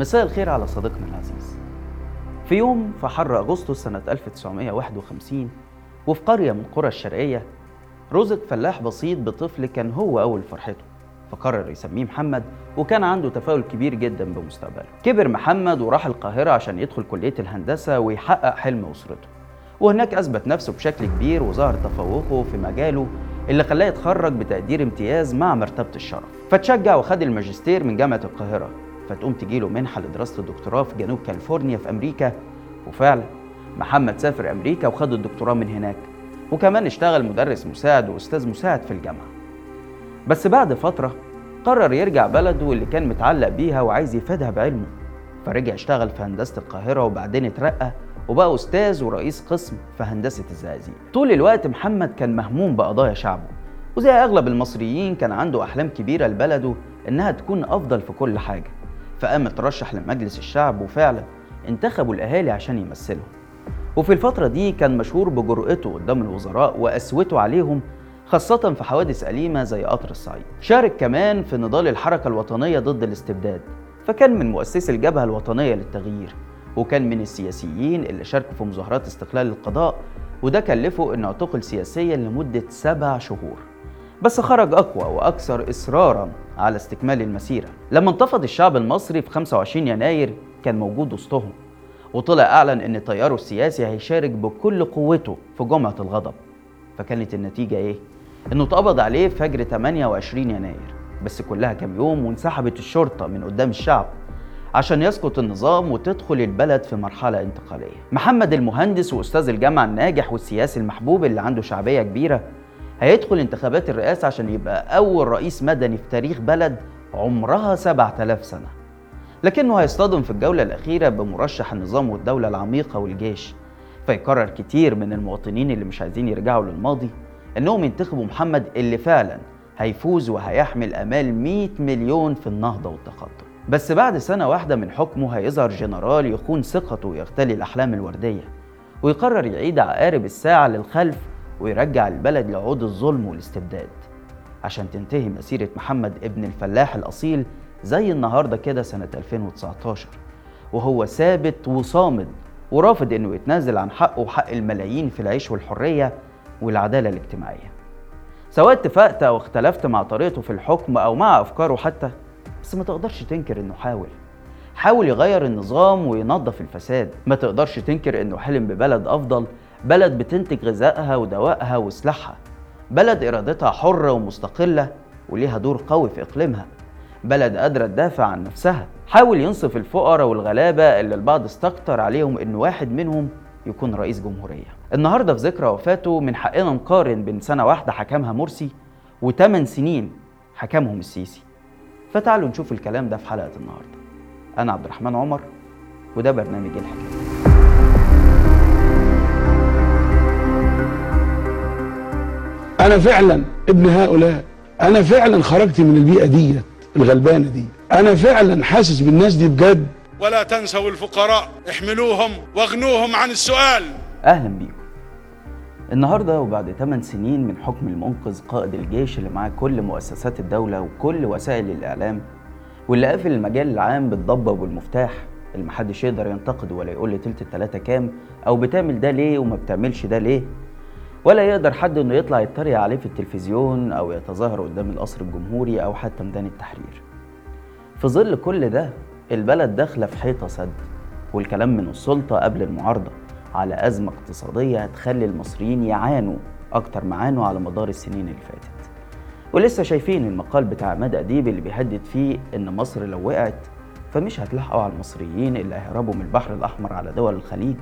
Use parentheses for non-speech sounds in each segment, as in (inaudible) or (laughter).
مساء الخير على صديقنا العزيز. في يوم في حر أغسطس سنة 1951 وفي قرية من قرى الشرقية رزق فلاح بسيط بطفل كان هو أول فرحته فقرر يسميه محمد وكان عنده تفاؤل كبير جدا بمستقبله. كبر محمد وراح القاهرة عشان يدخل كلية الهندسة ويحقق حلم أسرته وهناك أثبت نفسه بشكل كبير وظهر تفوقه في مجاله اللي خلاه يتخرج بتقدير امتياز مع مرتبة الشرف فتشجع وخد الماجستير من جامعة القاهرة. فتقوم تجيله منحة لدراسة الدكتوراه في جنوب كاليفورنيا في أمريكا. وفعلا محمد سافر أمريكا وخد الدكتوراه من هناك. وكمان اشتغل مدرس مساعد وأستاذ مساعد في الجامعة. بس بعد فترة قرر يرجع بلده اللي كان متعلق بيها وعايز يفيدها بعلمه. فرجع اشتغل في هندسة القاهرة وبعدين اترقى وبقى أستاذ ورئيس قسم في هندسة الزقازيق. طول الوقت محمد كان مهموم بقضايا شعبه. وزي أغلب المصريين كان عنده أحلام كبيرة لبلده إنها تكون أفضل في كل حاجة. فقام ترشح لمجلس الشعب وفعلا انتخبوا الأهالي عشان يمثلهم. وفي الفترة دي كان مشهور بجرأته قدام الوزراء وقسوته عليهم خاصة في حوادث أليمة زي قطر الصعيد. شارك كمان في نضال الحركة الوطنية ضد الاستبداد فكان من مؤسسي الجبهة الوطنية للتغيير وكان من السياسيين اللي شاركوا في مظاهرات استقلال القضاء وده كلفه إنه اعتقل سياسيا لمدة سبع شهور. بس خرج أقوى وأكثر إصرارا على استكمال المسيرة. لما انتفض الشعب المصري في 25 يناير كان موجود وسطهم وطلع أعلن إن تياره السياسي هيشارك بكل قوته في جمعة الغضب. فكانت النتيجة إيه؟ إنه اتقبض عليه فجر 28 يناير بس كلها كام يوم وانسحبت الشرطة من قدام الشعب عشان يسقط النظام وتدخل البلد في مرحلة انتقالية. محمد المهندس وأستاذ الجامعة الناجح والسياسي المحبوب اللي عنده شعبية كبيرة هيدخل انتخابات الرئاسة عشان يبقى أول رئيس مدني في تاريخ بلد عمرها 7000 سنة. لكنه هيصطدم في الجولة الأخيرة بمرشح النظام والدولة العميقة والجيش. فيقرر كتير من المواطنين اللي مش عايزين يرجعوا للماضي إنهم ينتخبوا محمد اللي فعلا هيفوز وهيحمل آمال 100 مليون في النهضة والتقدم. بس بعد سنة واحدة من حكمه هيظهر جنرال يخون ثقته ويغتالي الأحلام الوردية ويقرر يعيد عقارب الساعة للخلف ويرجع البلد لعود الظلم والاستبداد. عشان تنتهي مسيرة محمد ابن الفلاح الأصيل زي النهاردة كده سنة 2019 وهو ثابت وصامد ورافض إنه يتنازل عن حقه وحق الملايين في العيش والحرية والعدالة الاجتماعية. سواء اتفقت أو اختلفت مع طريقته في الحكم أو مع أفكاره حتى بس ما تقدرش تنكر إنه حاول. حاول يغير النظام وينظف الفساد. ما تقدرش تنكر إنه حلم ببلد أفضل بلد بتنتج غذائها ودوائها وسلاحها. بلد إرادتها حرة ومستقلة وليها دور قوي في إقليمها. بلد قادرة تدافع عن نفسها. حاول ينصف الفقراء والغلابة اللي البعض استكتر عليهم إن واحد منهم يكون رئيس جمهورية. النهاردة في ذكرى وفاته من حقنا نقارن بين سنة واحدة حكمها مرسي وثمان سنين حكمهم السيسي. فتعالوا نشوف الكلام ده في حلقة النهاردة. أنا عبد الرحمن عمر وده برنامج الحكاية. أنا فعلا ابن هؤلاء. أنا فعلا خرجت من البيئة ديت الغلبانة دي. أنا فعلا حاسس بالناس دي بجد. ولا تنسوا الفقراء احملوهم واغنوهم عن السؤال. أهلا بيكم. النهاردة وبعد 8 سنين من حكم المنقذ قائد الجيش اللي معاه كل مؤسسات الدولة وكل وسائل الإعلام واللي قافل المجال العام بالضبة والمفتاح اللي محدش يقدر ينتقد ولا يقول لي تلت التلاتة كام أو بتعمل ده ليه وما بتعملش ده ليه؟ ولا يقدر حد إنه يطلع يتريق عليه في التلفزيون أو يتظاهر قدام القصر الجمهوري أو حتى ميدان التحرير. في ظل كل ده البلد داخلة في حيطة سد والكلام من السلطة قبل المعارضة على أزمة اقتصادية هتخلي المصريين يعانوا أكتر ما عانوا على مدار السنين اللي فاتت. ولسه شايفين المقال بتاع عماد أديب اللي بيهدد فيه إن مصر لو وقعت فمش هتلحقوا على المصريين اللي هيهربوا من البحر الأحمر على دول الخليج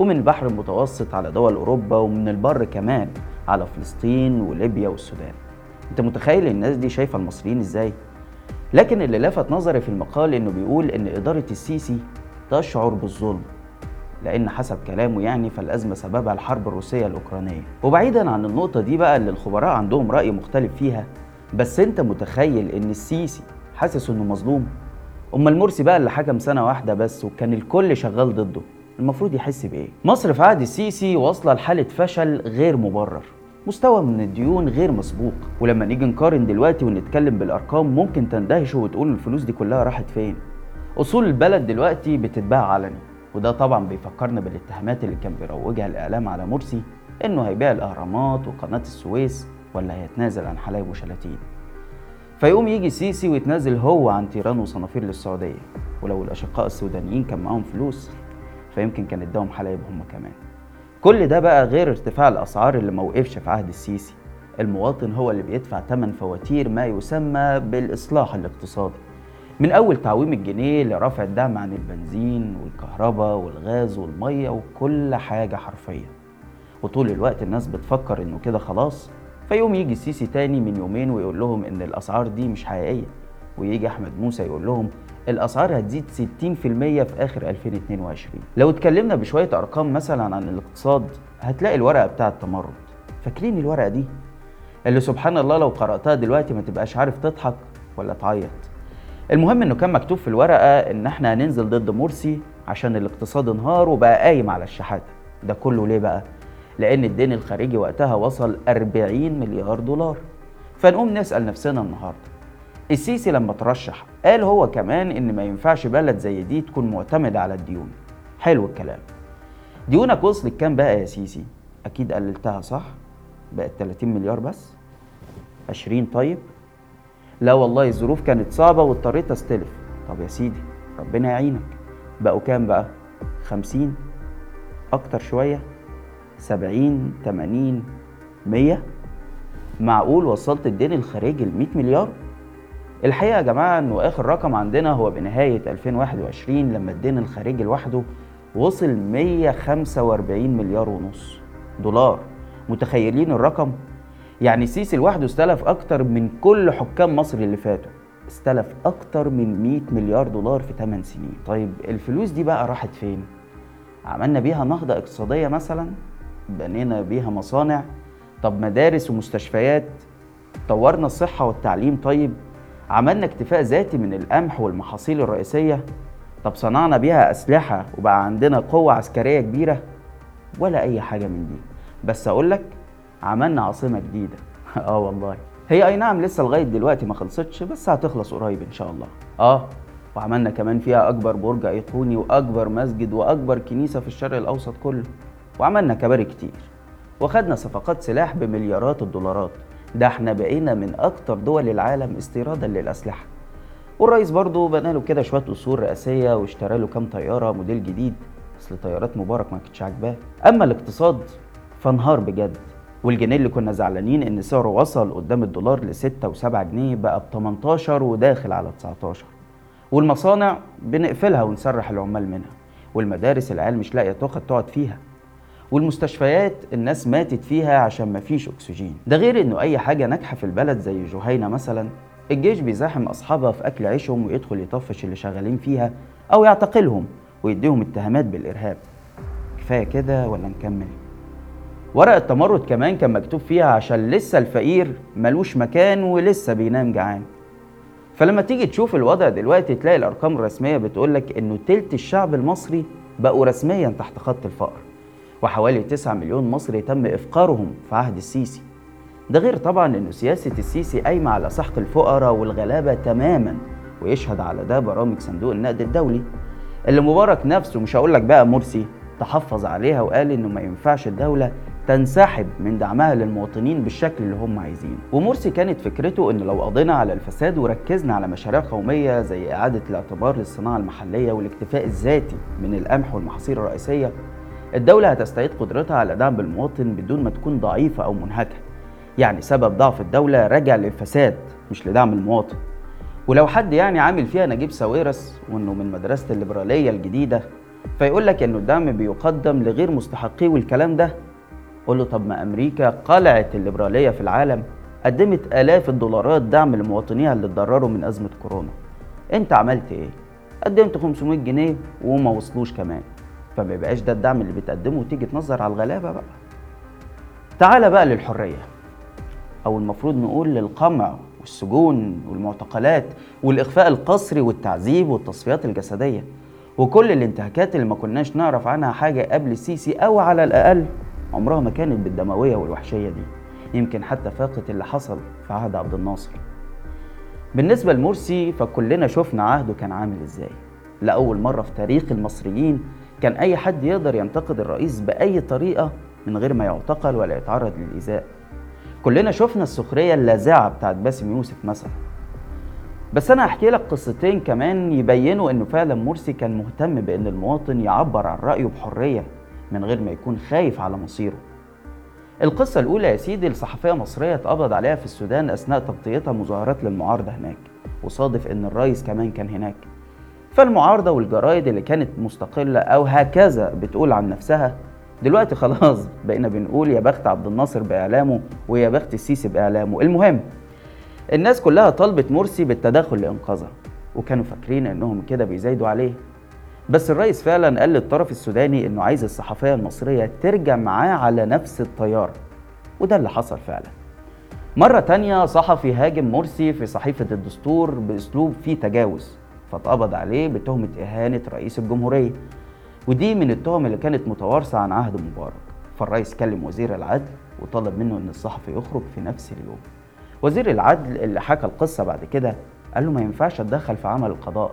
ومن البحر المتوسط على دول أوروبا ومن البر كمان على فلسطين وليبيا والسودان. أنت متخيل الناس دي شايفة المصريين إزاي؟ لكن اللي لفت نظري في المقال إنه بيقول إن إدارة السيسي تشعر بالظلم لأن حسب كلامه يعني فالأزمة سببها الحرب الروسية الأوكرانية. وبعيدا عن النقطة دي بقى اللي الخبراء عندهم رأي مختلف فيها بس أنت متخيل إن السيسي حاسس إنه مظلوم؟ أما المرسي بقى اللي حكم سنة واحدة بس وكان الكل شغال ضده. المفروض يحس بإيه؟ مصر في عهد السيسي واصلة لحالة فشل غير مبرر. مستوى من الديون غير مسبوق. ولما نيجي نقارن دلوقتي ونتكلم بالأرقام ممكن تندهشوا وتقولوا الفلوس دي كلها راحت فين. أصول البلد دلوقتي بتتباع علني وده طبعا بيفكرنا بالاتهامات اللي كان بيروجها الإعلام على مرسي إنه هيبيع الأهرامات وقناة السويس ولا هيتنازل عن حلايب وشلاتين. فيقوم يجي سيسي ويتنازل هو عن تيران وصنافير للسعودية. ولو الأشقاء السودانيين كان معاهم فلوس فيمكن كان اداهم حلايب هم كمان. كل ده بقى غير ارتفاع الأسعار اللي موقفش في عهد السيسي. المواطن هو اللي بيدفع ثمن فواتير ما يسمى بالإصلاح الاقتصادي. من أول تعويم الجنيه لرفع الدعم عن البنزين والكهرباء والغاز والمية وكل حاجة حرفيا. وطول الوقت الناس بتفكر إنه كده خلاص فيقوم يجي السيسي تاني من يومين ويقول لهم إن الأسعار دي مش حقيقية. ويجي أحمد موسى يقول لهم الأسعار هتزيد 60% في آخر 2022 لو اتكلمنا بشوية أرقام مثلا عن الاقتصاد هتلاقي الورقة بتاعة التمرد فاكرين الورقة دي؟ اللي سبحان الله لو قرأتها دلوقتي ما تبقاش عارف تضحك ولا تعيط. المهم إنه كان مكتوب في الورقة إن إحنا هننزل ضد مرسي عشان الاقتصاد انهار وبقى قايم على الشحاتة. ده كله ليه بقى؟ لأن الدين الخارجي وقتها وصل 40 مليار دولار. فنقوم نسأل نفسنا النهاردة السيسي لما ترشح قال هو كمان إن ما ينفعش بلد زي دي تكون معتمدة على الديون. حلو الكلام. ديونك وصلت كام بقى يا سيسي؟ أكيد قللتها صح؟ بقت 30 مليار بس؟ 20 طيب؟ لا والله الظروف كانت صعبة واضطريت أستلف. طب يا سيدي ربنا يعينك. بقوا كام بقى؟ 50 أكتر شوية؟ 70 80 100 معقول وصلت الدين الخارجي ل 100 مليار؟ الحقيقة يا جماعة إنه آخر رقم عندنا هو بنهاية 2021 لما الدين الخارجي لوحده وصل 145 مليار ونص دولار. متخيلين الرقم؟ يعني السيسي لوحده استلف أكتر من كل حكام مصر اللي فاتوا. استلف أكتر من 100 مليار دولار في 8 سنين. طيب الفلوس دي بقى راحت فين؟ عملنا بيها نهضة اقتصادية مثلا؟ بنينا بيها مصانع؟ طب مدارس ومستشفيات؟ طورنا الصحة والتعليم طيب؟ عملنا اكتفاء ذاتي من القمح والمحاصيل الرئيسية. طب صنعنا بيها أسلحة وبقى عندنا قوة عسكرية كبيرة ولا أي حاجة من دي. بس أقول لك عملنا عاصمة جديدة. (laughs) آه والله. هي أي نعم لسه لغاية دلوقتي ما خلصتش بس هتخلص قريب إن شاء الله. آه. وعملنا كمان فيها أكبر برج أيقوني وأكبر مسجد وأكبر كنيسة في الشرق الأوسط كله. وعملنا كباري كتير. وخدنا صفقات سلاح بمليارات الدولارات. ده إحنا بقينا من أكتر دول العالم استيرادا للأسلحة. والرئيس برضه بنى له كده شوية أصول رئاسية واشترى له كام طيارة موديل جديد. أصل طيارات مبارك ما كانتش عاجباه. أما الاقتصاد فانهار بجد. والجنيه اللي كنا زعلانين إن سعره وصل قدام الدولار ل 6 و7 جنيه بقى ب 18 وداخل على 19 والمصانع بنقفلها ونسرح العمال منها. والمدارس العيال مش لاقية تاخد تقعد فيها. والمستشفيات الناس ماتت فيها عشان مفيش أكسجين. ده غير إنه أي حاجة ناجحة في البلد زي جهينة مثلا الجيش بيزاحم أصحابها في أكل عيشهم ويدخل يطفش اللي شغالين فيها أو يعتقلهم ويديهم اتهامات بالإرهاب. كفاية كده ولا نكمل؟ ورقة تمرد كمان كان مكتوب فيها عشان لسه الفقير ملوش مكان ولسه بينام جعان. فلما تيجي تشوف الوضع دلوقتي تلاقي الأرقام الرسمية بتقولك إنه تلت الشعب المصري بقوا رسميا تحت خط الفقر. وحوالي 9 مليون مصري تم إفقارهم في عهد السيسي. ده غير طبعا إنه سياسة السيسي قايمة على سحق الفقراء والغلابة تماما ويشهد على ده برامج صندوق النقد الدولي. اللي مبارك نفسه مش هقول لك بقى مرسي تحفظ عليها وقال إنه ما ينفعش الدولة تنسحب من دعمها للمواطنين بالشكل اللي هم عايزينه. ومرسي كانت فكرته إن لو قضينا على الفساد وركزنا على مشاريع قومية زي إعادة الاعتبار للصناعة المحلية والاكتفاء الذاتي من القمح والمحاصيل الرئيسية الدولة هتستعيد قدرتها على دعم المواطن بدون ما تكون ضعيفة أو منهكة. يعني سبب ضعف الدولة راجع للفساد مش لدعم المواطن. ولو حد يعني عامل فيها نجيب ساويرس وإنه من مدرسة الليبرالية الجديدة فيقول لك إنه الدعم بيقدم لغير مستحقيه والكلام ده. قول له طب ما أمريكا قلعت الليبرالية في العالم قدمت آلاف الدولارات دعم لمواطنيها اللي اتضرروا من أزمة كورونا. أنت عملت إيه؟ قدمت 500 جنيه وما وصلوش كمان. فما يبقاش ده الدعم اللي بتقدمه وتيجي تنظر على الغلابة بقى. تعالى بقى للحرية. أو المفروض نقول للقمع والسجون والمعتقلات والإخفاء القسري والتعذيب والتصفيات الجسدية. وكل الانتهاكات اللي ما كناش نعرف عنها حاجة قبل السيسي أو على الأقل عمرها ما كانت بالدموية والوحشية دي. يمكن حتى فاقت اللي حصل في عهد عبد الناصر. بالنسبة لمرسي فكلنا شفنا عهده كان عامل إزاي. لأول مرة في تاريخ المصريين كان أي حد يقدر ينتقد الرئيس بأي طريقة من غير ما يعتقل ولا يتعرض للإيذاء. كلنا شفنا السخرية اللاذعة بتاعت باسم يوسف مثلا. بس أنا هحكي لك قصتين كمان يبينوا إنه فعلا مرسي كان مهتم بإن المواطن يعبر عن رأيه بحرية من غير ما يكون خايف على مصيره. القصة الأولى يا سيدي الصحفية مصرية اتقبض عليها في السودان أثناء تغطيتها مظاهرات للمعارضة هناك وصادف إن الرئيس كمان كان هناك. فالمعارضة والجرايد اللي كانت مستقلة أو هكذا بتقول عن نفسها دلوقتي خلاص بقينا بنقول يا بخت عبد الناصر بإعلامه ويا بخت السيسي بإعلامه. المهم الناس كلها طلبت مرسي بالتدخل لإنقاذها وكانوا فاكرين إنهم كده بيزايدوا عليه. بس الرئيس فعلا قال للطرف السوداني إنه عايز الصحفية المصرية ترجع معاه على نفس الطيارة وده اللي حصل فعلا. مرة تانية صحفي هاجم مرسي في صحيفة الدستور بأسلوب فيه تجاوز. فاتقبض عليه بتهمة إهانة رئيس الجمهورية. ودي من التهم اللي كانت متوارثة عن عهد مبارك. فالرئيس كلم وزير العدل وطلب منه إن الصحفي يخرج في نفس اليوم. وزير العدل اللي حكى القصة بعد كده قال له ما ينفعش أتدخل في عمل القضاء.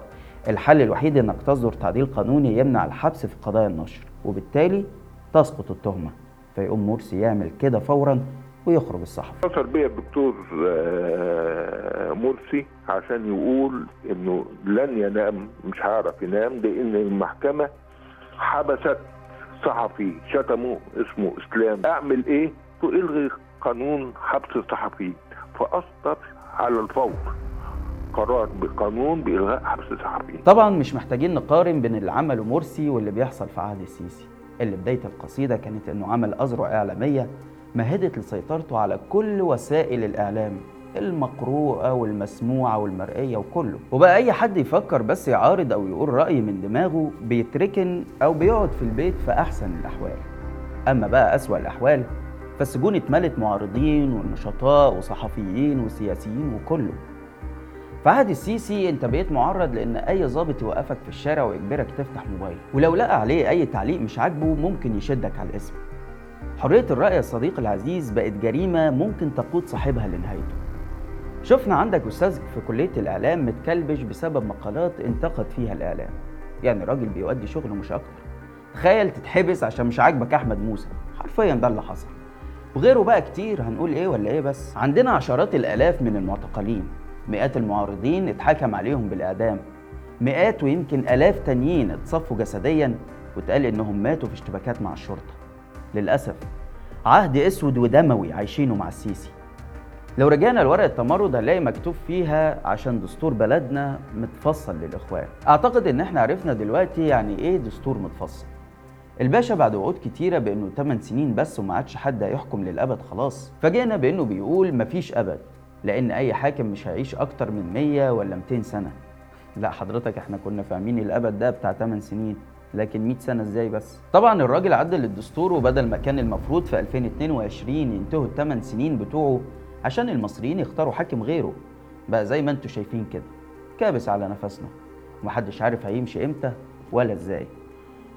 الحل الوحيد إنك تصدر تعديل قانوني يمنع الحبس في قضايا النشر وبالتالي تسقط التهمة. فيقوم مرسي يعمل كده فورا ويخرج الصحفي. اتصل بيا الدكتور آه، مرسي عشان يقول إنه لن ينام مش هيعرف ينام لأن المحكمة حبست صحفي شتمه اسمه إسلام. أعمل إيه؟ الغي قانون حبس الصحفيين فاصدر على الفور قرار بقانون بإلغاء حبس الصحفيين طبعا مش محتاجين نقارن بين اللي عمله مرسي واللي بيحصل في عهد السيسي. اللي بداية القصيدة كانت إنه عمل أذرع إعلامية مهدت لسيطرته على كل وسائل الإعلام. المقروءة والمسموعة والمرئية وكله. وبقى أي حد يفكر بس يعارض أو يقول رأي من دماغه بيتركن أو بيقعد في البيت في أحسن الأحوال. أما بقى أسوأ الأحوال فالسجون اتملت معارضين ونشطاء وصحفيين وسياسيين وكله. في عهد السيسي أنت بقيت معرض لأن أي ظابط يوقفك في الشارع ويجبرك تفتح موبايل. ولو لقى عليه أي تعليق مش عاجبه ممكن يشدك على الاسم. حرية الرأي يا صديقي العزيز بقت جريمة ممكن تقود صاحبها لنهايته. شفنا عندك أستاذ في كلية الإعلام متكلبش بسبب مقالات انتقد فيها الإعلام. يعني راجل بيؤدي شغله مش أكتر. تخيل تتحبس عشان مش عاجبك أحمد موسى. حرفيا ده اللي حصل. وغيره بقى كتير هنقول إيه ولا إيه بس. عندنا عشرات الآلاف من المعتقلين. مئات المعارضين اتحكم عليهم بالإعدام. مئات ويمكن آلاف تانيين اتصفوا جسديا واتقال إنهم ماتوا في اشتباكات مع الشرطة. للأسف عهد أسود ودموي عايشينه مع السيسي. لو رجعنا لورقة التمرد هنلاقي مكتوب فيها عشان دستور بلدنا متفصل للإخوان. أعتقد إن إحنا عرفنا دلوقتي يعني إيه دستور متفصل. الباشا بعد وعود كتيرة بإنه 8 سنين بس وما عادش حد هيحكم للأبد خلاص. فجئنا بإنه بيقول مفيش أبد لأن أي حاكم مش هيعيش أكتر من 100 ولا 200 سنة. لا حضرتك إحنا كنا فاهمين الأبد ده بتاع 8 سنين لكن 100 سنة إزاي بس؟ طبعا الراجل عدل الدستور وبدل ما كان المفروض في 2022 ينتهوا الثمان سنين بتوعه عشان المصريين يختاروا حاكم غيره. بقى زي ما أنتوا شايفين كده كابس على نفسنا. ومحدش عارف هيمشي إمتى ولا إزاي.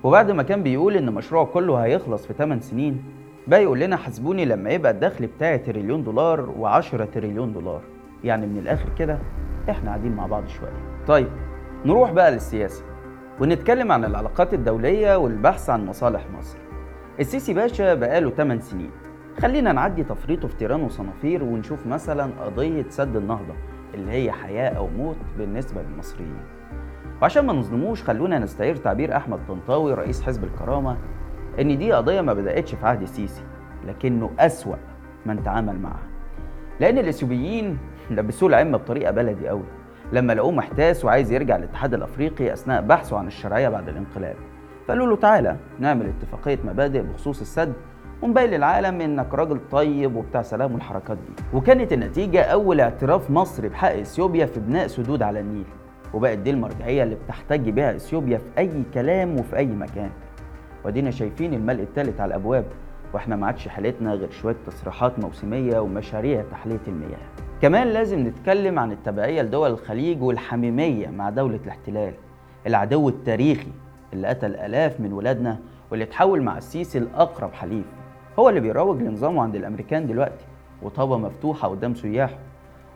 وبعد ما كان بيقول إن مشروعه كله هيخلص في 8 سنين بقى يقول لنا حاسبوني لما يبقى الدخل بتاعي تريليون دولار و10 تريليون دولار. يعني من الآخر كده إحنا قاعدين مع بعض شوية. طيب نروح بقى للسياسة ونتكلم عن العلاقات الدولية والبحث عن مصالح مصر. السيسي باشا بقاله 8 سنين. خلينا نعدي تفريطه في تيران وصنافير ونشوف مثلا قضية سد النهضة اللي هي حياة أو موت بالنسبة للمصريين. وعشان ما نظلموش خلونا نستعير تعبير أحمد طنطاوي رئيس حزب الكرامة إن دي قضية ما بدأتش في عهد السيسي لكنه أسوأ من تعامل معها لأن الإثيوبيين لبسوه العمة بطريقة بلدي قوي لما لقوه محتاس وعايز يرجع الاتحاد الأفريقي أثناء بحثه عن الشرعية بعد الانقلاب. فقالوا له تعالى نعمل اتفاقية مبادئ بخصوص السد ونبين للعالم إنك راجل طيب وبتاع سلام والحركات دي. وكانت النتيجة أول اعتراف مصري بحق إثيوبيا في بناء سدود على النيل. وبقت دي المرجعية اللي بتحتج بها إثيوبيا في أي كلام وفي أي مكان. ودينا شايفين الملء الثالث على الأبواب وإحنا ما عادش حالتنا غير شوية تصريحات موسمية ومشاريع تحلية المياه. كمان لازم نتكلم عن التبعية لدول الخليج والحميمية مع دولة الاحتلال. العدو التاريخي اللي قتل آلاف من ولادنا واللي اتحول مع السيسي لاقرب حليف. هو اللي بيروج لنظامه عند الأمريكان دلوقتي وطابة مفتوحة قدام سياحه.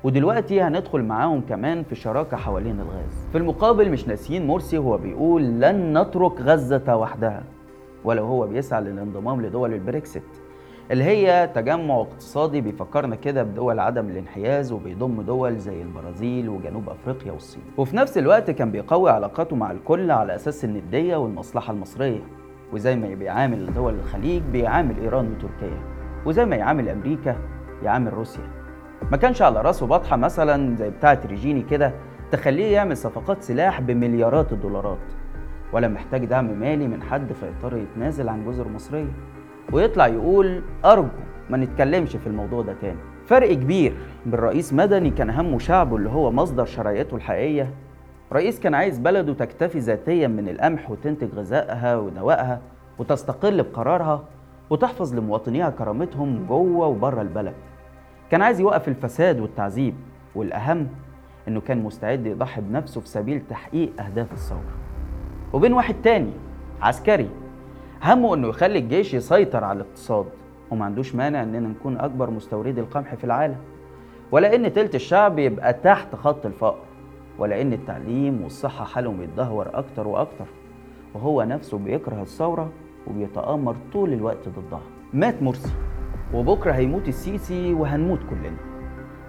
ودلوقتي هندخل معاهم كمان في شراكة حوالين الغاز. في المقابل مش ناسيين مرسي هو بيقول لن نترك غزة وحدها ولو هو بيسعى للانضمام لدول البريكس. اللي هي تجمع اقتصادي بيفكرنا كده بدول عدم الانحياز وبيضم دول زي البرازيل وجنوب أفريقيا والصين. وفي نفس الوقت كان بيقوي علاقاته مع الكل على أساس الندية والمصلحة المصرية. وزي ما بيعامل دول الخليج بيعامل إيران وتركيا. وزي ما يعامل أمريكا يعامل روسيا. ما كانش على راسه بطحة مثلا زي بتاعة ريجيني كده تخليه يعمل صفقات سلاح بمليارات الدولارات. ولا محتاج دعم مالي من حد فيضطر يتنازل عن جزر مصرية. ويطلع يقول أرجو ما نتكلمش في الموضوع ده تاني. فرق كبير بين رئيس مدني كان همه شعبه اللي هو مصدر شرعيته الحقيقية رئيس كان عايز بلده تكتفي ذاتيا من القمح وتنتج غذائها ونوائها وتستقل بقرارها وتحفظ لمواطنيها كرامتهم جوه وبره البلد. كان عايز يوقف الفساد والتعذيب والأهم إنه كان مستعد يضحي بنفسه في سبيل تحقيق أهداف الثورة. وبين واحد تاني عسكري همه إنه يخلي الجيش يسيطر على الاقتصاد وما عندوش مانع إننا نكون أكبر مستوردي القمح في العالم. ولا إن تلت الشعب يبقى تحت خط الفقر. ولا ان التعليم والصحة حالهم يتدهور أكتر وأكتر وهو نفسه بيكره الثورة وبيتآمر طول الوقت ضدها. مات مرسي وبكرة هيموت السيسي وهنموت كلنا.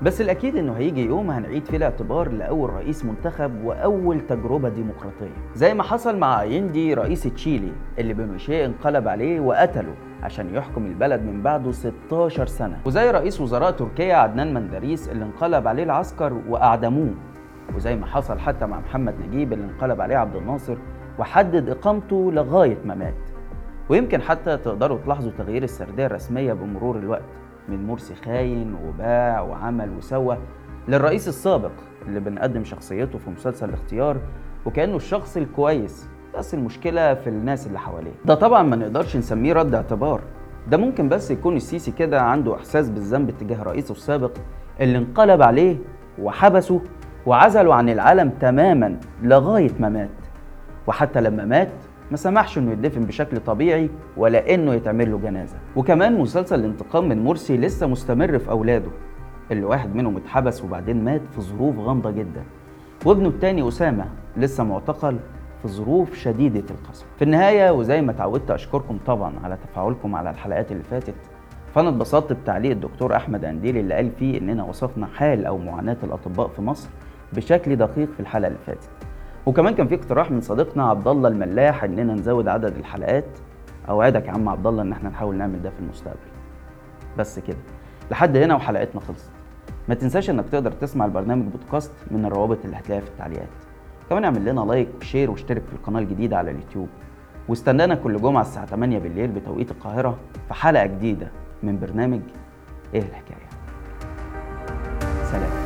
بس الأكيد إنه هيجي يوم هنعيد فيه الاعتبار لأول رئيس منتخب وأول تجربة ديمقراطية. زي ما حصل مع ايندي رئيس تشيلي اللي بنوشيه انقلب عليه وقتله عشان يحكم البلد من بعده 16 سنة. وزي رئيس وزراء تركيا عدنان مندريس اللي انقلب عليه العسكر وأعدموه. وزي ما حصل حتى مع محمد نجيب اللي انقلب عليه عبد الناصر وحدد إقامته لغاية ما مات. ويمكن حتى تقدروا تلاحظوا تغيير السردية الرسمية بمرور الوقت من مرسي خاين وباع وعمل وسوى للرئيس السابق اللي بنقدم شخصيته في مسلسل الاختيار وكأنه الشخص الكويس بس المشكلة في الناس اللي حواليه. ده طبعا ما نقدرش نسميه رد اعتبار. ده ممكن بس يكون السيسي كده عنده إحساس بالذنب تجاه رئيسه السابق اللي انقلب عليه وحبسه وعزله عن العالم تماما لغاية ما مات. وحتى لما مات ما سمحش إنه يدفن بشكل طبيعي ولا إنه يتعمل له جنازة. وكمان مسلسل الانتقام من مرسي لسه مستمر في أولاده. اللي واحد منهم اتحبس وبعدين مات في ظروف غامضة جدا. وابنه التاني أسامة لسه معتقل في ظروف شديدة القسوه في النهاية وزي ما اتعودت أشكركم طبعا على تفاعلكم على الحلقات اللي فاتت. فأنا اتبسطت بتعليق الدكتور أحمد أنديل اللي قال فيه إننا وصفنا حال أو معاناة الأطباء في مصر. بشكل دقيق في الحلقة اللي فاتت. وكمان كان في اقتراح من صديقنا عبد الله الملاح اننا نزود عدد الحلقات. أوعدك يا عم عبد الله إن إحنا نحاول نعمل ده في المستقبل. بس كده. لحد هنا وحلقتنا خلصت. ما تنساش إنك تقدر تسمع البرنامج بودكاست من الروابط اللي هتلاقيها في التعليقات. كمان اعمل لنا like share واشترك في القناة الجديدة على اليوتيوب. واستنانا كل جمعة الساعة 8 بالليل بتوقيت القاهرة في حلقة جديدة من برنامج إيه الحكاية؟ سلام.